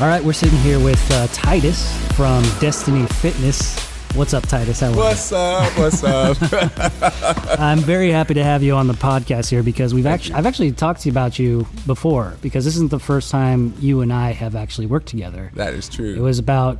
All right, we're sitting here with uh, Titus from Destiny Fitness. What's up, Titus? How are you? What's up? What's up? I'm very happy to have you on the podcast here because we've actually I've actually talked to you about you before because this isn't the first time you and I have actually worked together. that is true. It was about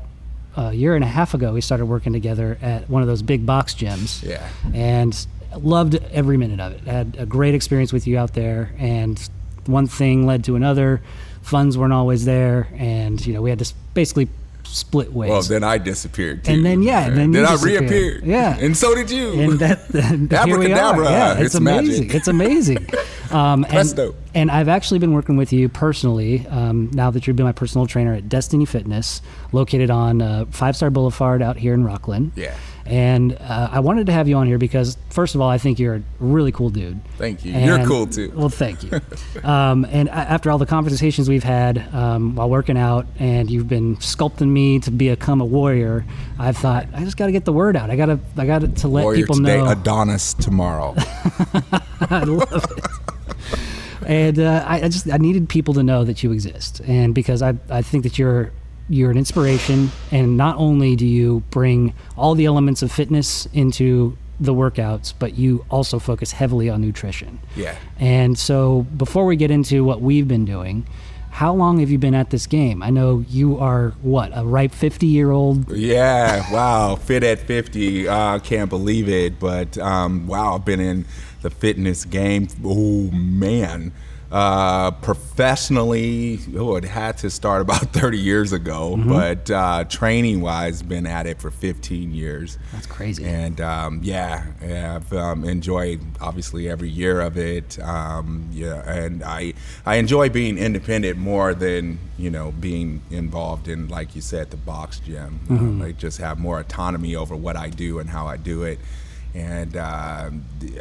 a year and a half ago we started working together at one of those big box gyms. Yeah. And loved every minute of it. Had a great experience with you out there and one thing led to another. Funds weren't always there and you know, we had to basically split ways. well, then I disappeared too. And then, yeah, and then then I reappeared. Yeah. and so did you. and that and here we are. Yeah, it's, It's amazing. magic. It's amazing. Um, and, and I've actually been working with you personally um, now that you've been my personal trainer at Destiny Fitness, located on uh, Five Star Boulevard out here in Rocklin. Yeah. And uh, I wanted to have you on here because, first of all, I think you're a really cool dude. Thank you. You're cool too. Well, thank you. um, and after all the conversations we've had um, while working out, and you've been sculpting me to become a warrior, I've thought I just got to get the word out. I got to, I got to let Warrior people today, know. Adonis tomorrow. I love it. And uh, I, I just I needed people to know that you exist, and because I I think that you're you're an inspiration, and not only do you bring all the elements of fitness into the workouts, but you also focus heavily on nutrition. Yeah. And so before we get into what we've been doing, how long have you been at this game? I know you are what a ripe fifty year old. Yeah, wow, fit at 50. I can't believe it, but um, wow, I've been in the fitness game. Oh man, uh, professionally, oh, it had to start about 30 years ago, but uh, training wise, been at it for 15 years. That's crazy. And um, yeah, yeah, I've um, enjoyed obviously every year of it. Um, yeah, and I I enjoy being independent more than you know being involved in like you said the box gym. Um, I just have more autonomy over what I do and how I do it. And uh,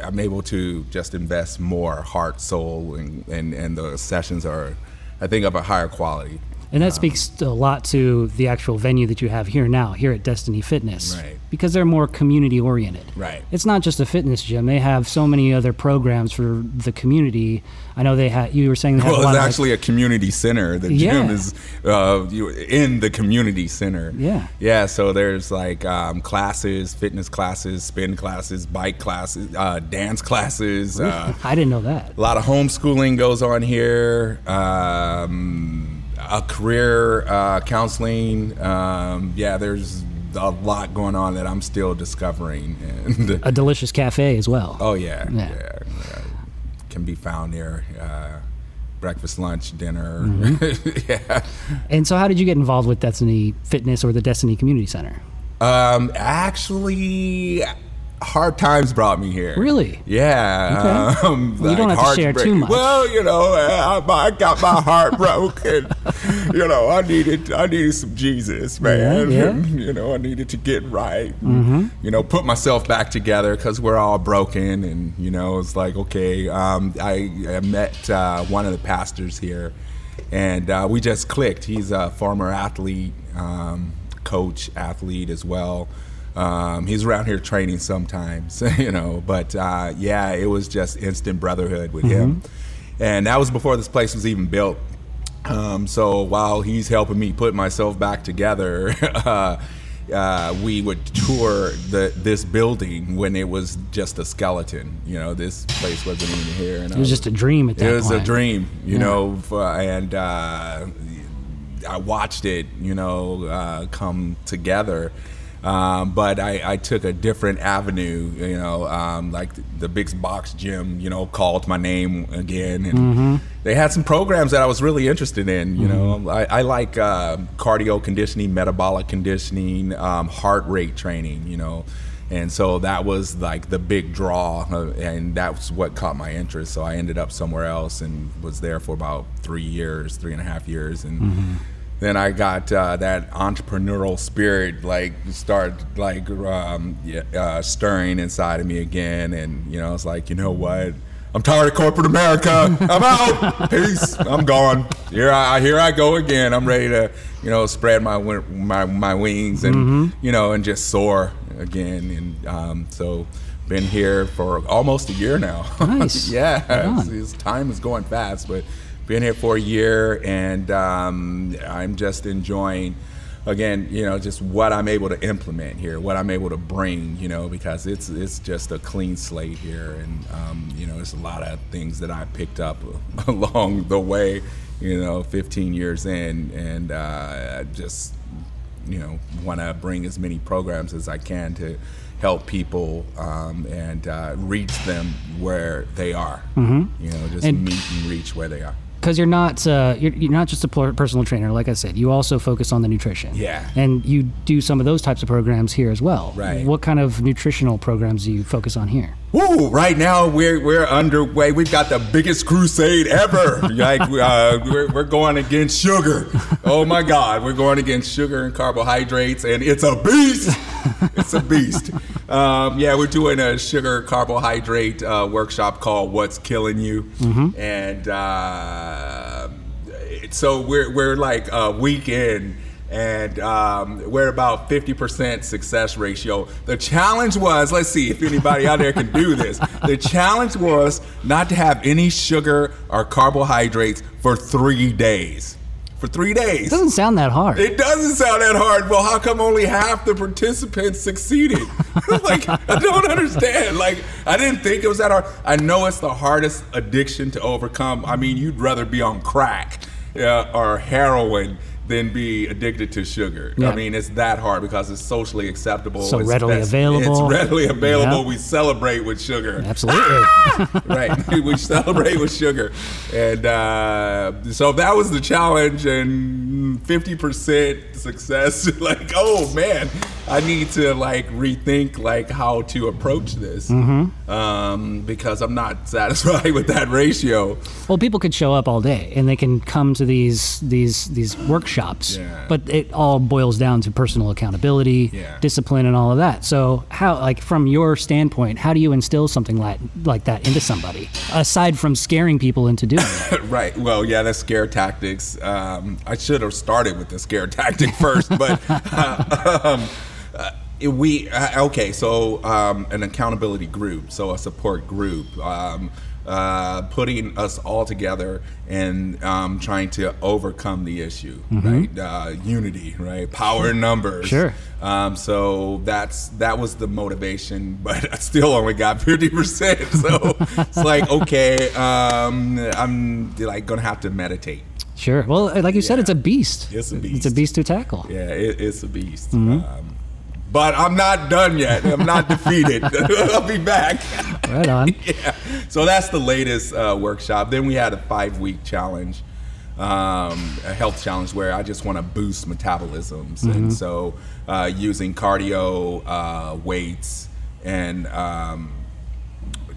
I'm able to just invest more heart, soul, and, and, and the sessions are, I think, of a higher quality. And that speaks a lot to the actual venue that you have here now, here at Destiny Fitness. Right. Because they're more community oriented. Right. It's not just a fitness gym. They have so many other programs for the community. I know they had, you were saying they Well, a lot it's of, like- actually a community center. The Yeah. gym is uh, in the community center. Yeah. Yeah. So there's like um, classes, fitness classes, spin classes, bike classes, uh, dance classes. Uh, I didn't know that. a lot of homeschooling goes on here. Um, a career uh, counseling. Um, yeah, there's a lot going on that I'm still discovering. And A delicious cafe as well. Oh yeah, Yeah. yeah, yeah. Can be found there. Uh, breakfast, lunch, dinner. Mm-hmm. yeah. And so, how did you get involved with Destiny Fitness or the Destiny Community Center? Um, actually, hard times brought me here. Really? Yeah. Okay. Um, Well, you don't have to share too much. Well, you know, I, I got my heart broken. you know, I needed, I needed some Jesus, man. Yeah, yeah. you know, I needed to get right. Mm-hmm. You know, put myself back together because we're all broken, and you know, it's like okay. Um, I, I met uh, one of the pastors here, and uh, we just clicked. He's a former athlete, um, coach, athlete as well. Um, he's around here training sometimes, you know. But uh, yeah, it was just instant brotherhood with him, and that was before this place was even built. Um, so while he's helping me put myself back together, uh, uh, we would tour the this building when it was just a skeleton. You know, this place wasn't even here. And It was just a dream at that it was point. a dream, you Yeah. know, f- and uh, I watched it, you know, uh, come together. Um, but I, I took a different avenue, you know, um, like the, the Big Box Gym, you know, called my name again, and Mm-hmm. they had some programs that I was really interested in. You know, I, I like uh, cardio conditioning, metabolic conditioning, um, heart rate training. You know, and so that was like the big draw, uh, and that's what caught my interest. So I ended up somewhere else and was there for about three years, three and a half years, and then I got uh, that entrepreneurial spirit like started like um, uh, stirring inside of me again, and you know it's like you know what. I'm tired of corporate America. I'm out. Peace. I'm gone. Here I here I go again. I'm ready to, you know, spread my my my wings and you know and just soar again. And um, so, been here for almost a year now. Nice. yeah. It's- it's- time is going fast, but been here for a year, and um, I'm just enjoying. Again, you know, just what I'm able to implement here, what I'm able to bring, you know, because it's it's just a clean slate here, and um, you know, there's a lot of things that I picked up along the way, you know, 15 years in, and uh, I just you know want to bring as many programs as I can to help people um, and uh, reach them where they are. Mm-hmm. You know, just and meet and reach where they are. Because you're not uh, you're, you're not just a personal trainer, like I said. You also focus on the nutrition. Yeah. And you do some of those types of programs here as well. Right. What kind of nutritional programs do you focus on here? Woo! Right now we're we're underway. We've got the biggest crusade ever. like uh, we're we're going against sugar. Oh my God, we're going against sugar and carbohydrates, and it's a beast. It's a beast. Um, yeah, we're doing a sugar carbohydrate uh, workshop called "What's Killing You," mm-hmm. and uh, so we're we're like a week in and um, we're about 50% success ratio. The challenge was, let's see if anybody out there can do this. The challenge was not to have any sugar or carbohydrates for three days. For three days. It doesn't sound that hard. It doesn't sound that hard. Well, how come only half the participants succeeded? like, I don't understand. Like, I didn't think it was that hard. I know it's the hardest addiction to overcome. I mean, you'd rather be on crack uh, or heroin than be addicted to sugar. Yeah. I mean, it's that hard because it's socially acceptable. So it's readily best, available. It's readily available. Yeah. We celebrate with sugar. Absolutely. right. we celebrate with sugar. And uh, so that was the challenge. And 50% success. like, oh man, I need to like rethink like how to approach this mm-hmm. um, because I'm not satisfied with that ratio. Well, people could show up all day and they can come to these these these workshops, yeah. but it all boils down to personal accountability, yeah. discipline, and all of that. So, how like from your standpoint, how do you instill something like like that into somebody aside from scaring people into doing it? right. Well, yeah, that's scare tactics. Um, I should have started with the scare tactic first, but. Uh, um, we uh, okay so um, an accountability group so a support group um, uh, putting us all together and um, trying to overcome the issue mm-hmm. right uh, unity right power in numbers sure um, so that's that was the motivation but i still only got 50% so it's like okay um, i'm like gonna have to meditate Sure. Well, like you yeah. said, it's a beast. It's a beast. It's a beast to tackle. Yeah, it, it's a beast. Mm-hmm. Um, but I'm not done yet. I'm not defeated. I'll be back. Right on. yeah. So that's the latest uh, workshop. Then we had a five week challenge, um, a health challenge where I just want to boost metabolisms. Mm-hmm. And so uh, using cardio uh, weights and um,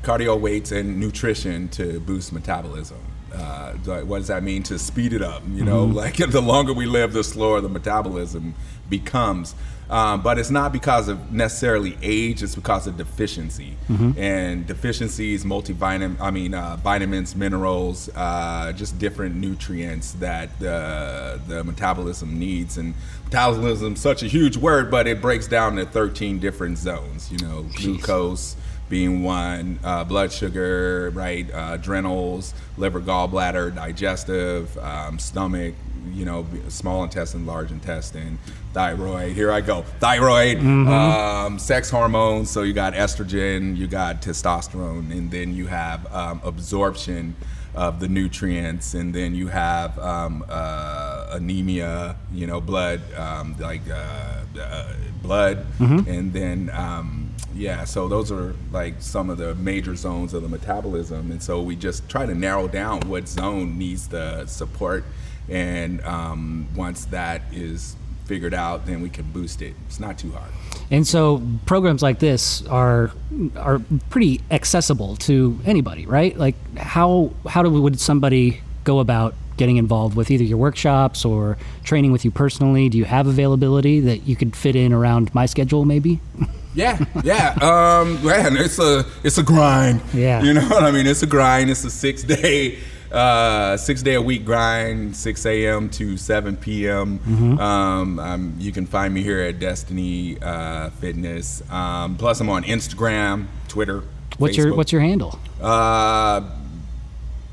cardio weights and nutrition to boost metabolism. Uh, what does that mean to speed it up? You know, mm-hmm. like the longer we live, the slower the metabolism becomes. Um, but it's not because of necessarily age; it's because of deficiency mm-hmm. and deficiencies, multivitamin, I mean, uh, vitamins, minerals, uh, just different nutrients that the the metabolism needs. And metabolism is such a huge word, but it breaks down to 13 different zones. You know, Jeez. glucose being one, uh, blood sugar, right, uh, adrenals, liver, gallbladder, digestive, um, stomach, you know, small intestine, large intestine, thyroid. Here I go. Thyroid, mm-hmm. um, sex hormones. So you got estrogen, you got testosterone, and then you have um, absorption of the nutrients, and then you have um, uh, anemia, you know, blood, um, like uh, uh, blood, mm-hmm. and then um, yeah, so those are like some of the major zones of the metabolism, and so we just try to narrow down what zone needs the support, and um, once that is figured out, then we can boost it. It's not too hard. And so programs like this are are pretty accessible to anybody, right? Like how how do, would somebody go about getting involved with either your workshops or training with you personally? Do you have availability that you could fit in around my schedule, maybe? Yeah, yeah. Um, man, it's a it's a grind. Yeah, you know what I mean. It's a grind. It's a six day. Uh, six day a week grind, 6 a.m. to 7 p.m. Mm-hmm. Um, um, you can find me here at Destiny uh, Fitness. Um, plus, I'm on Instagram, Twitter. What's Facebook. your What's your handle? Uh,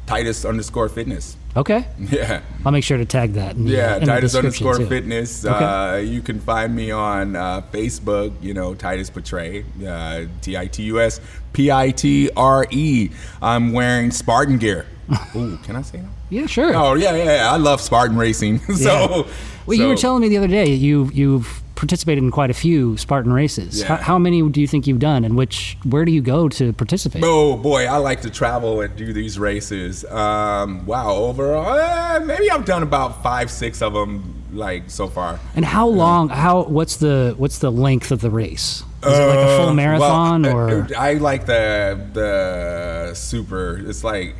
Titus underscore fitness. Okay. Yeah. I'll make sure to tag that. In Yeah, in Titus underscore too. fitness. Okay. Uh, you can find me on uh, Facebook, you know, Titus Pitre, uh, T I T U S P I T R E. I'm wearing Spartan gear. Ooh, can I say that? Yeah, sure. Oh, yeah, yeah, yeah. I love Spartan racing. so, Yeah. Well, you were telling me the other day you you've participated in quite a few Spartan races. Yeah. How, how many do you think you've done, and which where do you go to participate? Oh boy, I like to travel and do these races. Um, wow, overall, uh, maybe I've done about five, six of them, like so far. And how long? How what's the what's the length of the race? Is it like a full Uh, marathon well, or? uh, I like the the super. It's like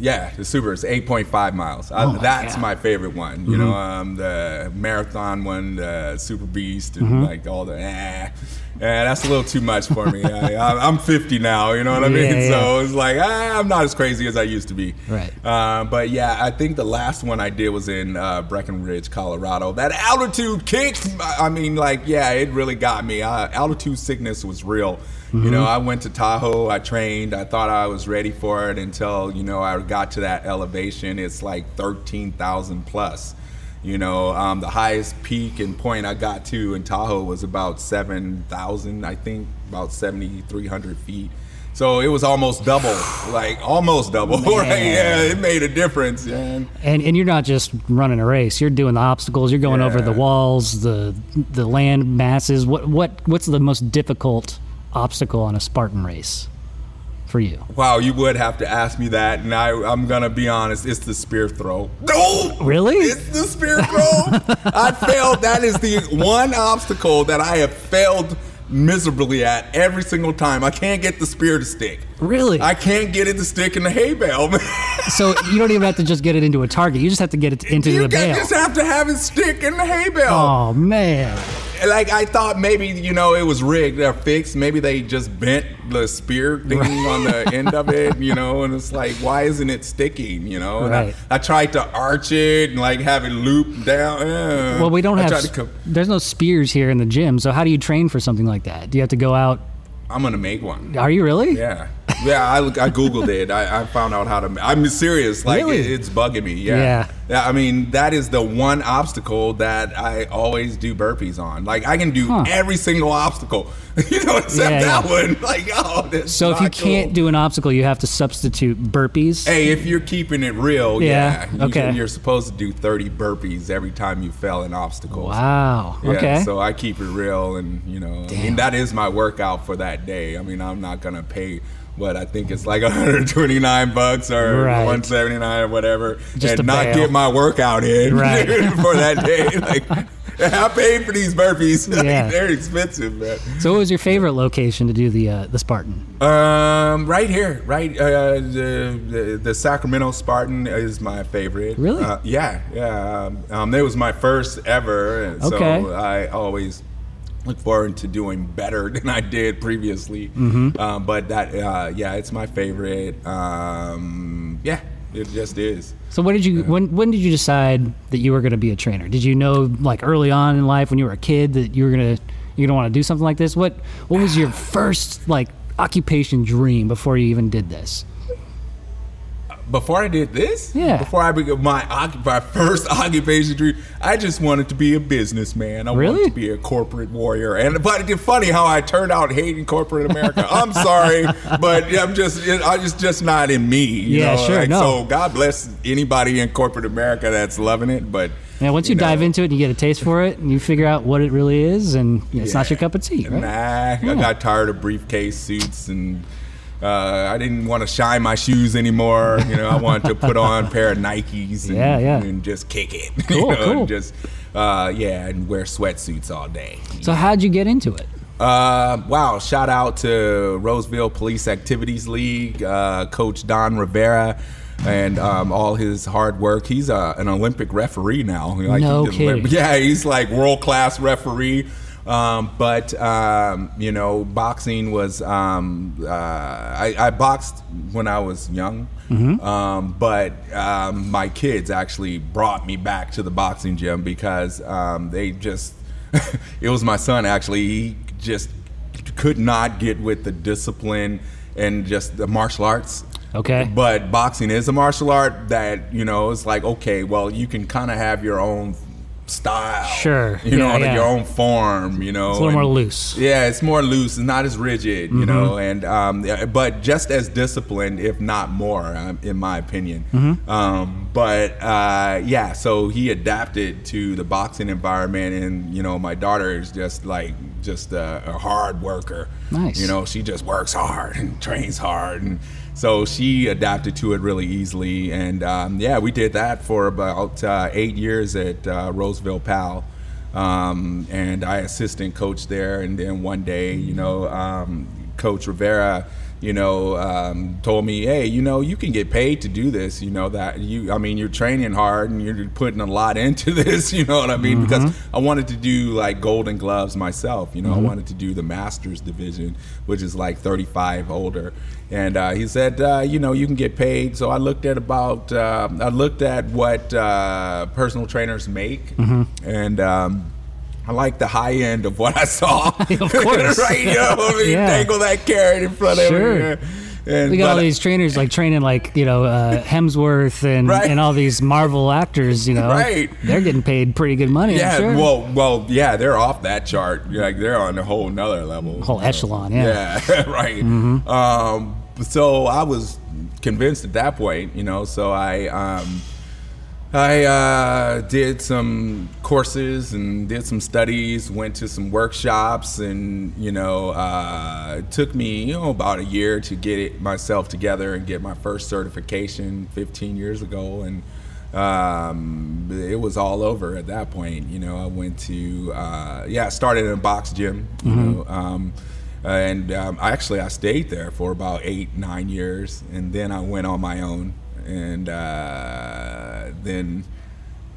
yeah, the super point five miles. I, Oh my that's God. my favorite one. You know, um, the marathon one, the super beast, and Mm-hmm. like all the. Eh, yeah, that's a little too much for me. I, I'm 50 now. You know what I mean? Yeah, So yeah. it's like ah, I'm not as crazy as I used to be. Right. Uh, but yeah, I think the last one I did was in uh, Breckenridge, Colorado. That altitude kick, I mean, like, yeah, it really got me. Uh, altitude sickness was real. You know, I went to Tahoe, I trained, I thought I was ready for it until, you know, I got to that elevation. It's like 13,000 plus. You know, um, the highest peak and point I got to in Tahoe was about 7,000, I think, about 7,300 feet. So it was almost double, like almost double, right? Yeah, it made a difference, man. And and you're not just running a race. You're doing the obstacles. You're going over the walls, the the land masses. What what what's the most difficult obstacle on a Spartan race for you? Wow, you would have to ask me that, and I, I'm gonna be honest. It's the spear throw. No, Really? It's the spear throw. I failed. That is the one obstacle that I have failed miserably at every single time. I can't get the spear to stick. Really? I can't get it to stick in the hay bale. so you don't even have to just get it into a target. You just have to get it into you the bale. You just have to have it stick in the hay bale. Oh man. Like I thought maybe you know it was rigged or fixed. Maybe they just bent the spear thing on the end of it, you know, and it's like why isn't it sticking, you know? And Right. I, I tried to arch it and like have it loop down. eh. Well, we don't I have. tried to co- there's no spears here in the gym. So how do you train for something like that? Do you have to go out? I'm gonna make one. Are you really? Yeah, yeah. I, I googled it. I, I found out how to. I'm serious. Like Really? it, it's bugging me. Yeah. Yeah. I mean, that is the one obstacle that I always do burpees on. Like I can do Huh. every single obstacle, you know, except Yeah, that yeah. one. Like oh, that's So if you not can't do an obstacle, you have to substitute burpees. Hey, if you're keeping it real, Yeah, yeah, you, okay you're supposed to do 30 burpees every time you fail an obstacle. Wow. Yeah, okay. so I keep it real, and you know, I mean, that is my workout for that day. I mean, I'm not gonna pay what I think it's like 129 bucks or Right. 179 or whatever, Just and not bail. get my workout in Right. for that day. Like, I paid for these burpees. Like, Yeah. they're expensive, man. so what was your favorite location to do the uh, the Spartan? Um, right here, right. Uh, the, the the Sacramento Spartan is my favorite. Really? Uh, yeah, yeah. Um, um, it was my first ever, and Okay. so I always look forward to doing better than I did previously. Mm-hmm. Um, but that, uh, yeah, it's my favorite. Um, yeah, it just is. So when did you when when did you decide that you were going to be a trainer? Did you know like early on in life when you were a kid that you were gonna you're gonna want to do something like this? What what was your first like occupation dream before you even did this? Before I did this, Yeah. Before I began my my first occupation dream, I just wanted to be a businessman. I Really? wanted to be a corporate warrior. And but it's funny how I turned out hating corporate America. I'm sorry, but I'm just I just just not in me. You Yeah, know? sure, Like, no. So God bless anybody in corporate America that's loving it. But Yeah, once you, know, dive into it and you get a taste for it and you figure out what it really is and you know, it's not your cup of tea, right? Nah, I got tired of briefcase suits and uh, I didn't want to shine my shoes anymore. You know, I wanted to put on a pair of Nikes and, Yeah, yeah. and just kick it. Cool, you know, cool. And just uh, yeah, and wear sweatsuits all day. So how'd you get into it? Uh, wow! Shout out to Roseville Police Activities League, uh, Coach Don Rivera, and um, all his hard work. He's uh, an Olympic referee now. Like, No he kidding. Yeah, he's like world class referee. Um, but um, you know, boxing was. Um, uh, I, I boxed when I was young, um, but um, my kids actually brought me back to the boxing gym because um, they just. it was my son actually. He just could not get with the discipline and just the martial arts. Okay. But boxing is a martial art that you know it's like okay, well you can kind of have your own style. Sure. You know, Yeah, like yeah. your own form. You know, It's a little more loose. Yeah, it's more loose. It's not as rigid. You know, Mm-hmm. and um, but just as disciplined, if not more, um, in my opinion. Mm-hmm. Um, but uh, yeah, so he adapted to the boxing environment, and you know, my daughter is just like just a, a hard worker. Nice. You know, she just works hard and trains hard and so she adapted to it really easily. And um, yeah we did that for about uh, eight years at uh, roseville pal. Um, and i assistant coach there. And then one day you know um, coach rivera you know um, told me hey you know you can get paid to do this you know that you i mean you're training hard and you're putting a lot into this you know what i mean? Because i wanted to do like golden gloves myself you know? I wanted to do the masters division which is like 35 older. And uh, he said uh, you know you can get paid. So i looked at about uh, i looked at what uh, personal trainers make. And um, I like the high end of what I saw. Of course. right? You know, I mean, Yeah. dangle that carrot in front Sure. of you. And We got all these trainers like training like you know uh, Hemsworth and Right. and all these Marvel actors. You know, Right. They're getting paid pretty good money. Yeah, sure. well, well, yeah, they're off that chart. Like they're on a whole nother level. Whole echelon, yeah. Yeah, right. Um, so I was convinced at that point, you know. So I, um, I uh, did some courses and did some studies, went to some workshops, and you know, uh, it took me you know about a year to get it myself together and get my first certification 15 years ago, and um, it was all over at that point. You know, I went to uh, yeah, I started in a box gym. You know. Um, and um, actually I stayed there for about eight nine years, and then I went on my own, and uh, then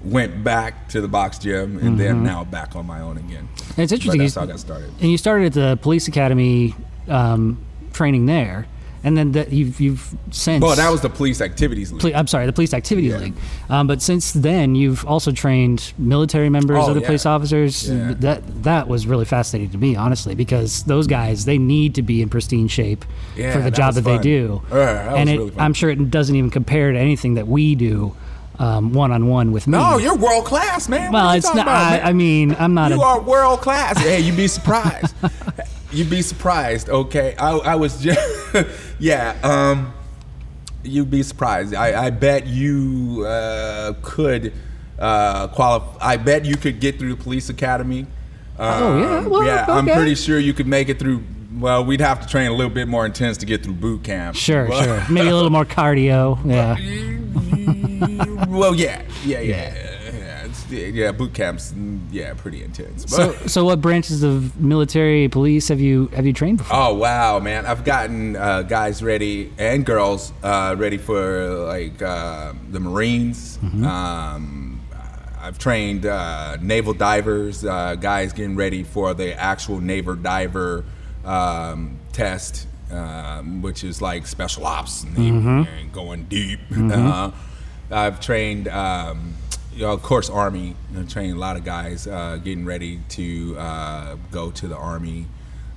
went back to the box gym, and then now back on my own again. And it's interesting. But that's you- how I got started. and you started at the police academy um, training there, and then that you've you've since. Well, that was the police activities league. Poli- I'm sorry, the Police Activity Yeah. League. Um, but since then, you've also trained military members, Oh, other yeah. police officers. Yeah. That that was really fascinating to me, honestly, because those guys they need to be in pristine shape for the that job that they do. Yeah, that and it, really fun. I'm sure it doesn't even compare to anything that we do one on one with me. no, you're world class, man. Well, it's not. about, I. I mean, I'm not you a. are world class. hey, you'd be surprised. you'd be surprised. Okay, I, I was just yeah. Um, you'd be surprised. I, I bet you uh, could uh, qualify. I bet you could get through the police academy. Oh, yeah? Um, Well, yeah. I'm pretty sure you could make it through. Well, we'd have to train a little bit more intense to get through boot camp. Sure, sure. Maybe a little more cardio. Yeah. well, yeah, yeah, yeah, yeah. Yeah, boot camps, mm, yeah, pretty intense. But, So, so what branches of military police have you have you trained before? Oh wow, man! I've gotten uh, guys ready and girls uh, ready for like uh, the Marines. Um, I've trained uh, naval divers, uh, guys getting ready for the actual naval diver um, test, um, which is like special ops and, and going deep. Uh, I've trained. Um, you know, of course, Army. I trained a lot of guys uh, getting ready to uh, go to the Army.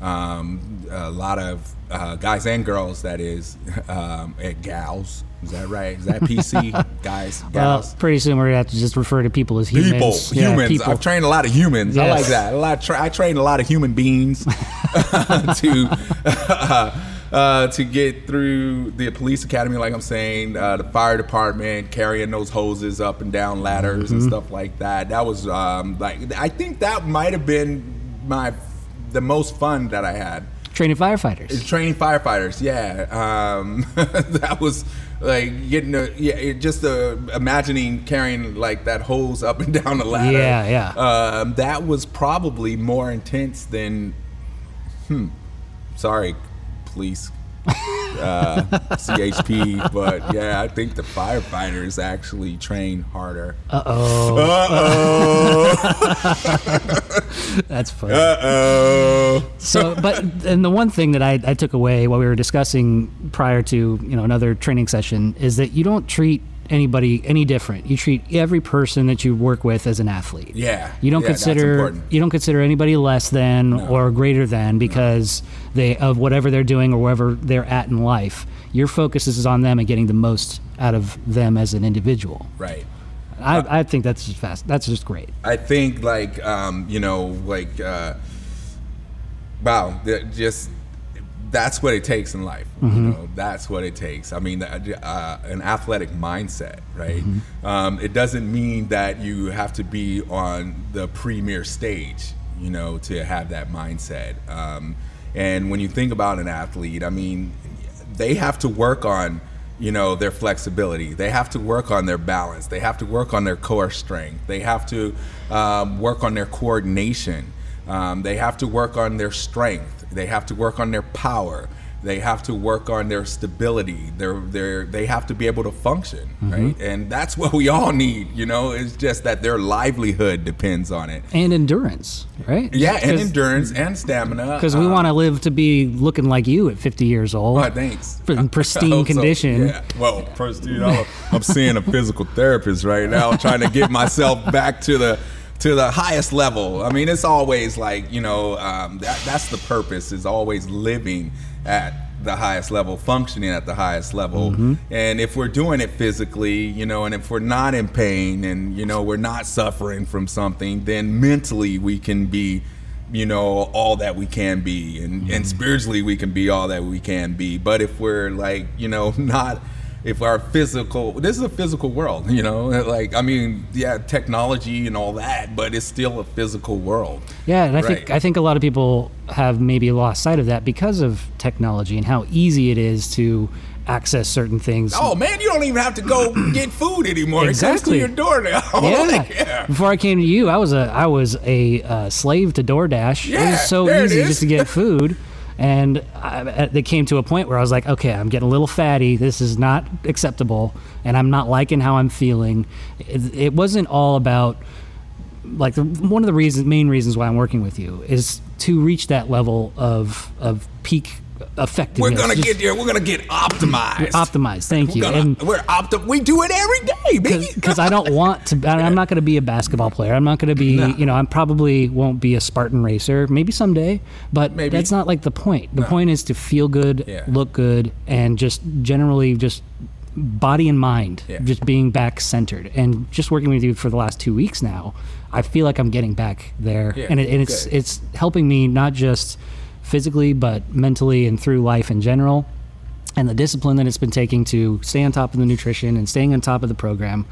Um, a lot of uh, guys and girls, that is, um, at gals. Is that right? Is that PC? guys, Well, gals. pretty soon we're gonna have to just refer to people as humans. People, Yeah, humans. people. I've trained a lot of humans. I like that. A lot. Tra- I trained a lot of human beings to uh, to get through the police academy. Like I'm saying, uh, the fire department, carrying those hoses up and down ladders Mm-hmm. and stuff like that. That was um, like I think that might have been my the most fun that I had. Training firefighters. Training firefighters, yeah. Um, that was like getting a, yeah, just uh, imagining carrying like that hose up and down the ladder. Yeah, yeah. Um, that was probably more intense than, hmm, sorry, police, uh, CHP, but yeah, I think the firefighters actually train harder. Uh oh, Uh oh. that's funny. uh oh. so, but and the one thing that I, I took away while we were discussing prior to you know another training session is that you don't treat anybody any different. You treat every person that you work with as an athlete. Yeah. You don't Yeah, consider you don't consider anybody less than or greater than because they of whatever they're doing or wherever they're at in life. Your focus is on them and getting the most out of them as an individual. Right. I, I think that's just fast. That's just great. I think like um, you know like uh, wow just that's what it takes in life you know that's what it takes. I mean uh, an athletic mindset right? Um, it doesn't mean that you have to be on the premier stage you know to have that mindset. Um, and when you think about an athlete I mean they have to work on you know their flexibility. They have to work on their balance. They have to work on their core strength. They have to um, work on their coordination um, they have to work on their strength they have to work on their power they have to work on their stability their, their, they have to be able to function right and that's what we all need you know it's just that their livelihood depends on it And endurance, right? yeah and endurance and stamina Because we um, want to live to be looking like you at 50 years old. Well, thanks. In pristine so. condition. Yeah. Well, pristine. I'm seeing a physical therapist right now, trying to get myself back to the to the highest level. I mean, it's always like you know um, that that's the purpose is always living at the highest level, functioning at the highest level. Mm-hmm. And if we're doing it physically, you know, and if we're not in pain and you know we're not suffering from something, then mentally we can be you know all that we can be and, Mm-hmm. and spiritually we can be all that we can be but if we're like you know not if our physical this is a physical world you know like i mean yeah technology and all that but it's still a physical world Yeah, and I think I think a lot of people have maybe lost sight of that because of technology and how easy it is to access certain things. oh man you don't even have to go get food anymore Exactly. it comes to your door now yeah. Like, yeah. Before I came to you, I was a I was a uh, slave to DoorDash. Yeah, it was so easy just to get food, and I, they came to a point where I was like, okay, I'm getting a little fatty. This is not acceptable, and I'm not liking how I'm feeling. It, it wasn't all about like the, one of the reasons, main reasons why I'm working with you is to reach that level of of peak effectiveness. we're gonna Just get there we're gonna get optimized optimized. Thank you. we're, gonna, And we're opti- we do it every day baby because I don't want to. I'm not to be a basketball player. I'm not to be. No. You know, I probably won't be a Spartan racer. Maybe someday, but Maybe. that's not like the point. The point is to feel good, Yeah. look good, and just generally just body and mind, Yeah. just being back centered. And just working with you for the last two weeks now, I feel like I'm getting back there, Yeah, and, it, and it's it's helping me not just physically but mentally and through life in general and the discipline that it's been taking to stay on top of the nutrition and staying on top of the program,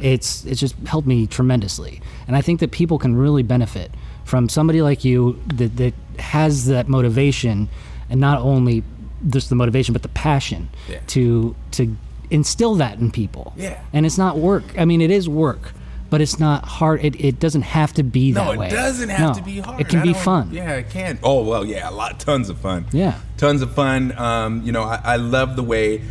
it's it's just helped me tremendously. And I think that people can really benefit from somebody like you that, that has that motivation, and not only just the motivation but the passion Yeah. to to instill that in people. Yeah. And it's not work. I mean, it is work. But it's not hard. It, it doesn't have to be that way. No, way. it doesn't have No, to be hard. It can I be fun. Yeah, it can. Oh well, yeah, a lot, tons of fun. Yeah. tons of fun. Um, you know, I, I love the way.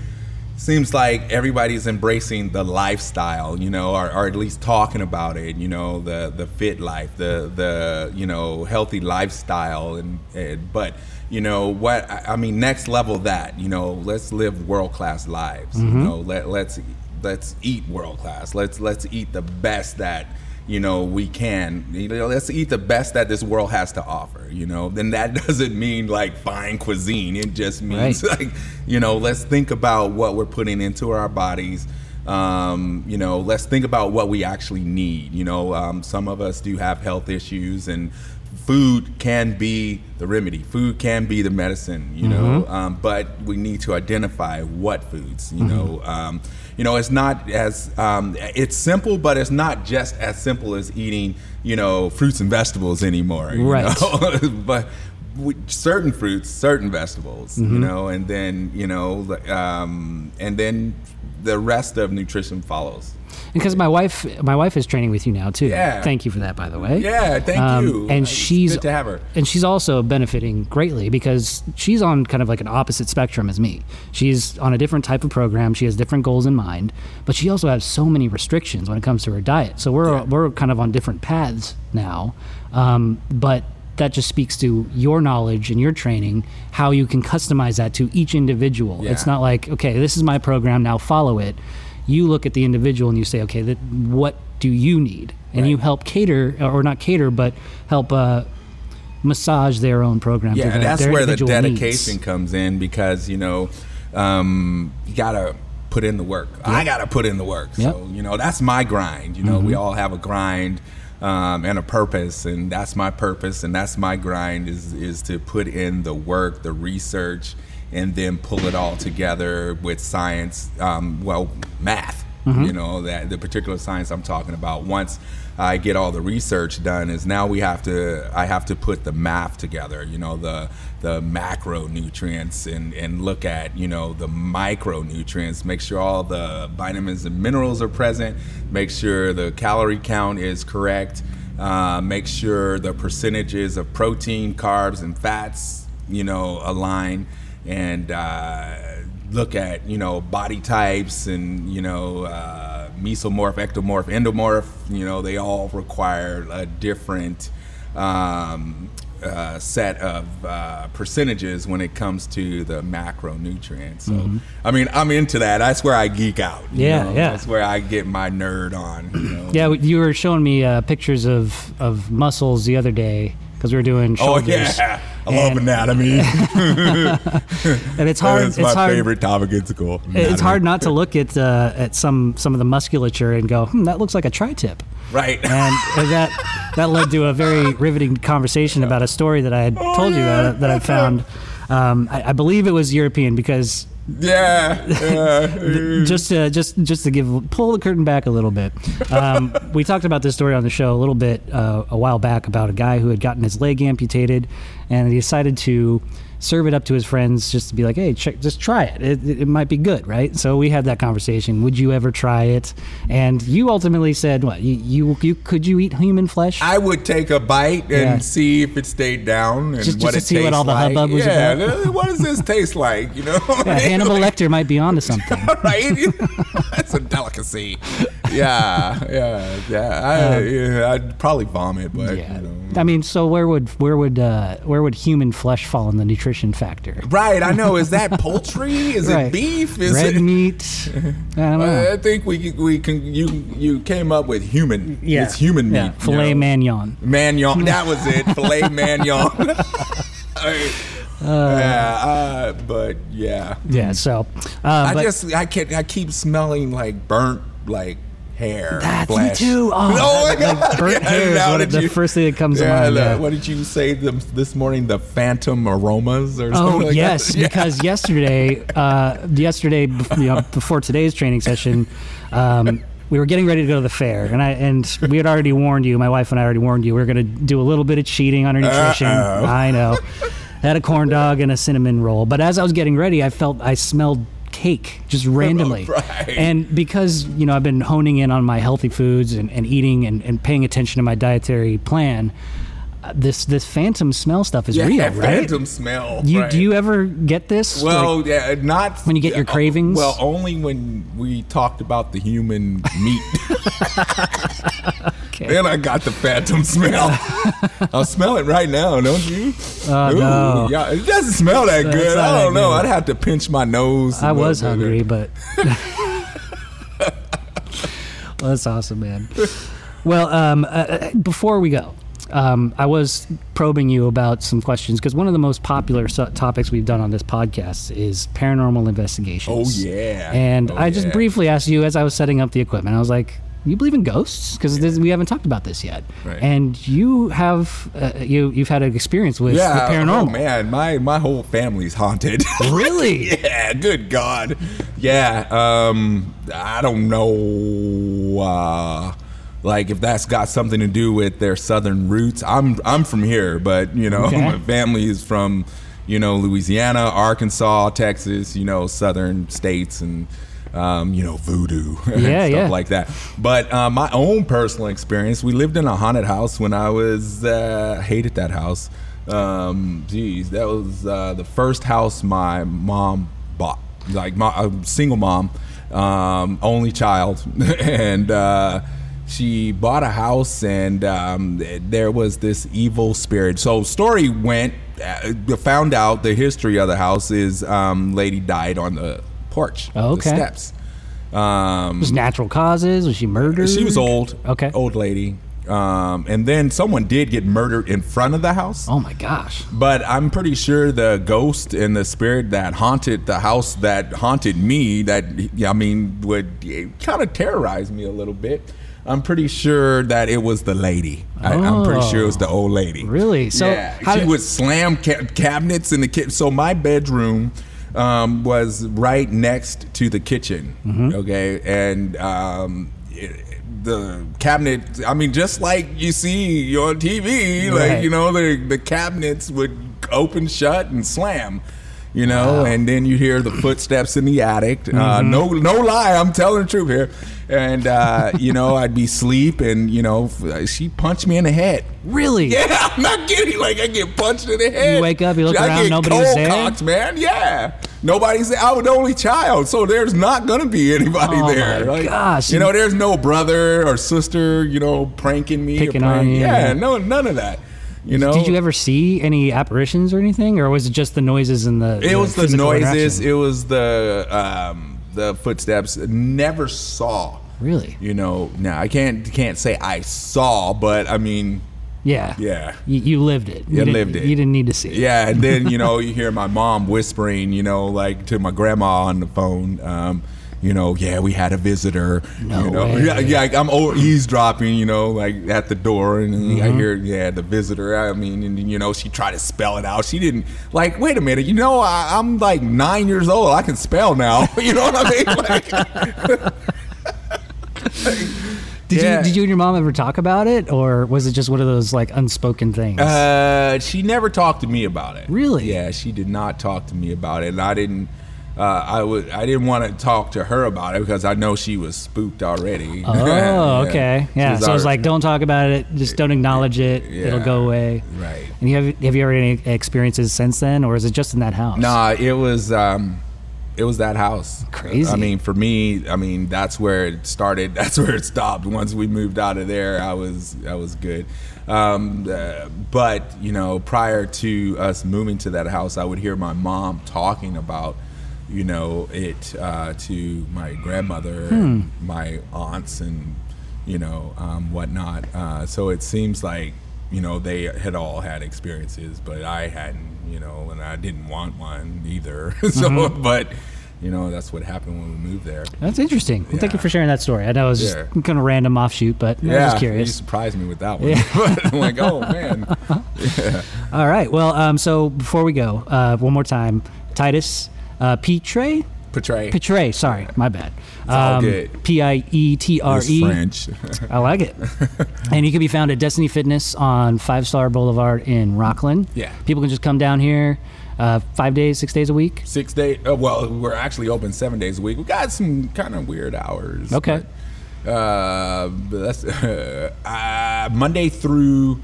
Seems like everybody's embracing the lifestyle, you know, or, or at least talking about it. You know, the the fit life, the the you know healthy lifestyle, and, and but you know what I I mean, next level that you know, let's live world class lives. You know, let let's let's eat world class. Let's let's eat the best that you know we can. You know, let's eat the best that this world has to offer. You know, then that doesn't mean like fine cuisine. It just means Right. like you know, let's think about what we're putting into our bodies. Um, you know, let's think about what we actually need. You know, um, some of us do have health issues and. Food can be the remedy. Food can be the medicine, you know. Um, but we need to identify what foods, you know. Um, you know, it's not as um, it's simple, but it's not just as simple as eating, you know, fruits and vegetables anymore. you Right. know? but certain fruits, certain vegetables, you know, and then you know, um, and then the rest of nutrition follows. Because my wife my wife is training with you now too Yeah. thank you for that by the way Yeah, thank Um, you. and It's she's good to have her. and she's also benefiting greatly because she's on kind of like an opposite spectrum as me she's on a different type of program she has different goals in mind but she also has so many restrictions when it comes to her diet so we're Yeah. we're kind of on different paths now um, but that just speaks to your knowledge and your training how you can customize that to each individual Yeah. it's not like okay this is my program now follow it you look at the individual and you say, okay, that what do you need? And Right. you help cater, or not cater, but help uh, massage their own program. Yeah, the- that's where the individual needs. dedication comes in because you know um, you gotta put in the work. I gotta put in the work. Yep. So you know that's my grind. You know we all have a grind um, and a purpose, and that's my purpose, and that's my grind is is to put in the work, the research, and then pull it all together with science. Um, well, math. You know that the particular science I'm talking about. Once I get all the research done, is now we have to. I have to put the math together. You know the the macronutrients and and look at you know the micronutrients. Make sure all the vitamins and minerals are present. Make sure the calorie count is correct. Uh, make sure the percentages of protein, carbs, and fats you know align and. Uh, look at you know body types and you know uh, mesomorph, ectomorph, endomorph. You know they all require a different um, uh, set of uh, percentages when it comes to the macronutrients. So I mean I'm into that. That's where I geek out. you Yeah, know? yeah. That's where I get my nerd on. You know? Yeah, you were showing me uh, pictures of, of muscles the other day because we were doing Oh yeah, I love anatomy. and it's hard. It's my hard. favorite topic in school. It's hard not to look at uh, at some some of the musculature and go, hmm, that looks like a tri-tip. right? and, and that that led to a very riveting conversation about a story that I had Oh, told you about that I found. Um, I, I believe it was European because yeah, yeah. just to just just to give pull the curtain back a little bit. Um, we talked about this story on the show a little bit uh, a while back about a guy who had gotten his leg amputated, and he decided to serve it up to his friends just to be like, hey, check, just try it. It, it. it might be good, right? So we had that conversation. Would you ever try it? And you ultimately said, what? You you, you could you eat human flesh? I would take a bite and Yeah. see if it stayed down and Just- just what to it see what all the like. hubbub was yeah, about? what does this taste like? You know, Yeah, Hannibal Lecter might be onto something. right? That's a delicacy. Yeah, yeah, yeah. I, yeah I'd probably vomit, but Um, Yeah. you know. I mean, so where would where would uh, where would human flesh fall in the nutrition factor? Right, I know. Is that poultry? Is Right. it beef? Is Red it? meat. I don't know. I think we we can you you came up with human. Yeah. It's human meat. Yeah, you filet know. mignon. Magnon. That was it. Filet mignon. I- yeah, uh, but yeah. Yeah. So, uh, I but just I can I keep smelling like burnt like hair. That's me too. Oh, my that- like God. burnt Yeah, hair is what- the you- first thing that comes to yeah, mind, the- yeah. What did you say this morning? The phantom aromas or Oh like yes, that? Because yesterday, uh, yesterday, you know, before today's training session, um, we were getting ready to go to the fair, and I and we had already warned you. My wife and I already warned you. We were going to do a little bit of cheating on our nutrition. Uh-oh. I know. I had a corn dog and a cinnamon roll, but as I was getting ready, I felt I smelled cake just randomly. Right. And because you know I've been honing in on my healthy foods and, and eating and, and paying attention to my dietary plan, this this phantom smell stuff is yeah, real, right? phantom smell. You, right. Do you ever get this? Well, Like, yeah, not when you get your uh, cravings? Well, only when we talked about the human meat. okay. then I got the phantom smell. I'll smell it right now, don't you? Oh, no. Yeah, it doesn't smell that It's good. I don't know. good. I'd have to pinch my nose. I was hungry, but well, that's awesome, man. Well, um, uh, uh, before we go, um, I was probing you about some questions because one of the most popular so- topics we've done on this podcast is paranormal investigations. Oh, yeah. And Oh, I just yeah. briefly asked you as I was setting up the equipment. I was like, "You believe in ghosts?" Because we haven't talked about this yet. Right. And you have uh, you you've had an experience with Yeah, the paranormal. Oh man, my my whole family's haunted. Really? yeah, good God. Yeah, um, I don't know, uh, like if that's got something to do with their southern roots. I'm I'm from here, but you know, Okay. my family is from, you know, Louisiana, Arkansas, Texas, you know, southern states, and um, you know, voodoo, and stuff yeah. like that. But uh, my own personal experience, we lived in a haunted house when I was uh, hated that house. Um, geez, that was uh, the first house my mom bought. Like my a single mom, um, only child, and uh, she bought a house, and um, there was this evil spirit. So story went, uh, found out the history of the house is um, lady died on the porch, Oh, the steps Um, Was natural causes? Was she murdered? she was old. Okay. Old lady. Um, and then someone did get murdered in front of the house. Oh my gosh. But I'm pretty sure the ghost and the spirit that haunted the house that haunted me, that I mean, would kind of terrorize me a little bit. I'm pretty sure that it was the lady. I, I'm pretty sure it was the old lady. Really? So yeah, how she would slam ca- cabinets in the kitchen. So my bedroom um, was right next to the kitchen. Mm-hmm. Okay, and um, it, the cabinet. I mean, just like you see on TV, Right. like you know, the the cabinets would open shut and slam. You know, and then you hear the footsteps in the attic. Uh, Mm-hmm. no, no lie, I'm telling the truth here. And uh, you know, I'd be asleep, and you know, she punched me in the head. Really? Yeah, I'm not kidding. Like I get punched in the head. You wake up, you look I around, get nobody was there? cocked, man. Yeah, nobody's there. I was the only child, so there's not gonna be anybody Oh, there. my Like, gosh. You know, there's no brother or sister, you know, pranking me. or Picking on you. Yeah, no, none of that. You know, Did you ever see any apparitions or anything, or was it just the noises and the? It was the noises. It was the um, the footsteps. Never saw. Really? You know, now I can't can't say I saw, but I mean, Yeah. yeah. You, you lived it. You didn't- lived it. You didn't need to see it. Yeah, and then you know you hear my mom whispering, you know, like to my grandma on the phone. Um, you know, yeah, we had a visitor. No you know, way. yeah, yeah, like, I'm eavesdropping, you know, like at the door, and Mm-hmm. I hear, yeah, the visitor. I mean, and you know, she tried to spell it out. She didn't like. Wait a minute, you know, I, I'm like nine years old. I can spell now. you know what I mean? Like, Did Yeah. you did you and your mom ever talk about it, or was it just one of those like unspoken things? Uh, she never talked to me about it. Really? Yeah, she did not talk to me about it, and I didn't. Uh, I would. I didn't want to talk to her about it because I know she was spooked already. oh, Yeah. okay. Yeah. was So it's alre- like, don't talk about it. Just don't acknowledge it. It'll go away. right. And you have have you ever had any experiences since then, or is it just in that house? Nah, it was. Um, it was that house. Crazy. I mean, for me, I mean, that's where it started. That's where it stopped. Once we moved out of there, I was, I was good. Um, uh, but you know, prior to us moving to that house, I would hear my mom talking about, you know, it uh, to my grandmother, and my aunts, and you know, um, whatnot. Uh, so it seems like you know they had all had experiences, but I hadn't. You know, and I didn't want one either. so, but you know, that's what happened when we moved there. That's interesting. Well, Thank you for sharing that story. I know it was just Yeah. kind of random offshoot, but I was Yeah, just you surprised me with that one. Yeah. but I'm like, oh man, All right. Well, um, so before we go, uh, one more time, Titus uh, Petre. portray. Petre, sorry, my bad. all good. P I E T R E. French. I like it. and you can be found at Destiny Fitness on Five Star Boulevard in Rocklin. Yeah. People can just come down here uh, five days, six days a week. Six day. Uh, well, we're actually open seven days a week. We got some kind of weird hours. Okay. but, uh, but that's uh, Monday through.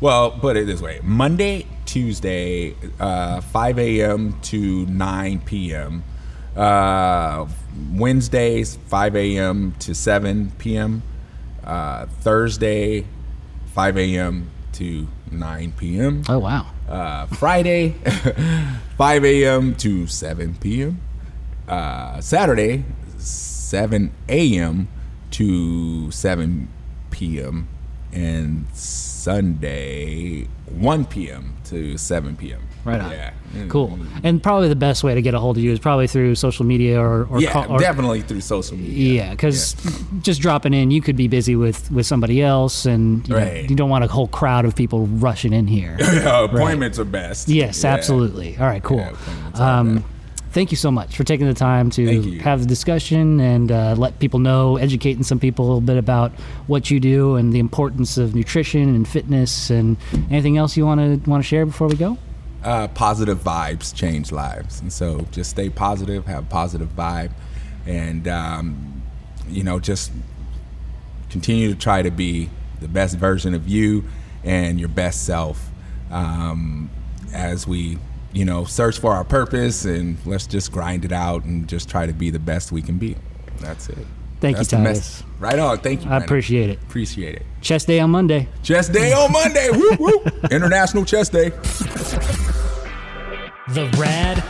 Well, put it this way: Monday, Tuesday, uh, 5 a.m. to 9 p.m. Uh, Wednesdays, 5 a.m. to 7 p.m. Uh, Thursday, 5 a.m. to 9 p.m. Oh, wow. Uh, Friday, 5 a.m. to 7 p.m. Uh, Saturday, 7 a.m. to 7 p.m. And Sunday, 1 p.m. to 7 p.m. Right on. Yeah. Cool. And probably the best way to get a hold of you is probably through social media or, or Yeah, call, or, definitely through social media. Yeah, because just dropping in, you could be busy with, with somebody else, and you, know, you don't want a whole crowd of people rushing in here. Yeah, appointments are best. yes, Yeah. absolutely. All right, cool. Yeah, um. Thank you so much for taking the time to have the discussion and uh, let people know, educating some people a little bit about what you do and the importance of nutrition and fitness and anything else you want to want to share before we go. uh, positive vibes change lives, and so just stay positive, have a positive vibe, and um, you know just continue to try to be the best version of you and your best self um, as we you know search for our purpose and let's just grind it out and just try to be the best we can be. That's it. Thank you, That's the Titus. mess- Right on. Thank you. I man. appreciate it. Appreciate it. Chess day on Monday. Chess Day on Monday. whoop, whoop. International Chess Day. The Rad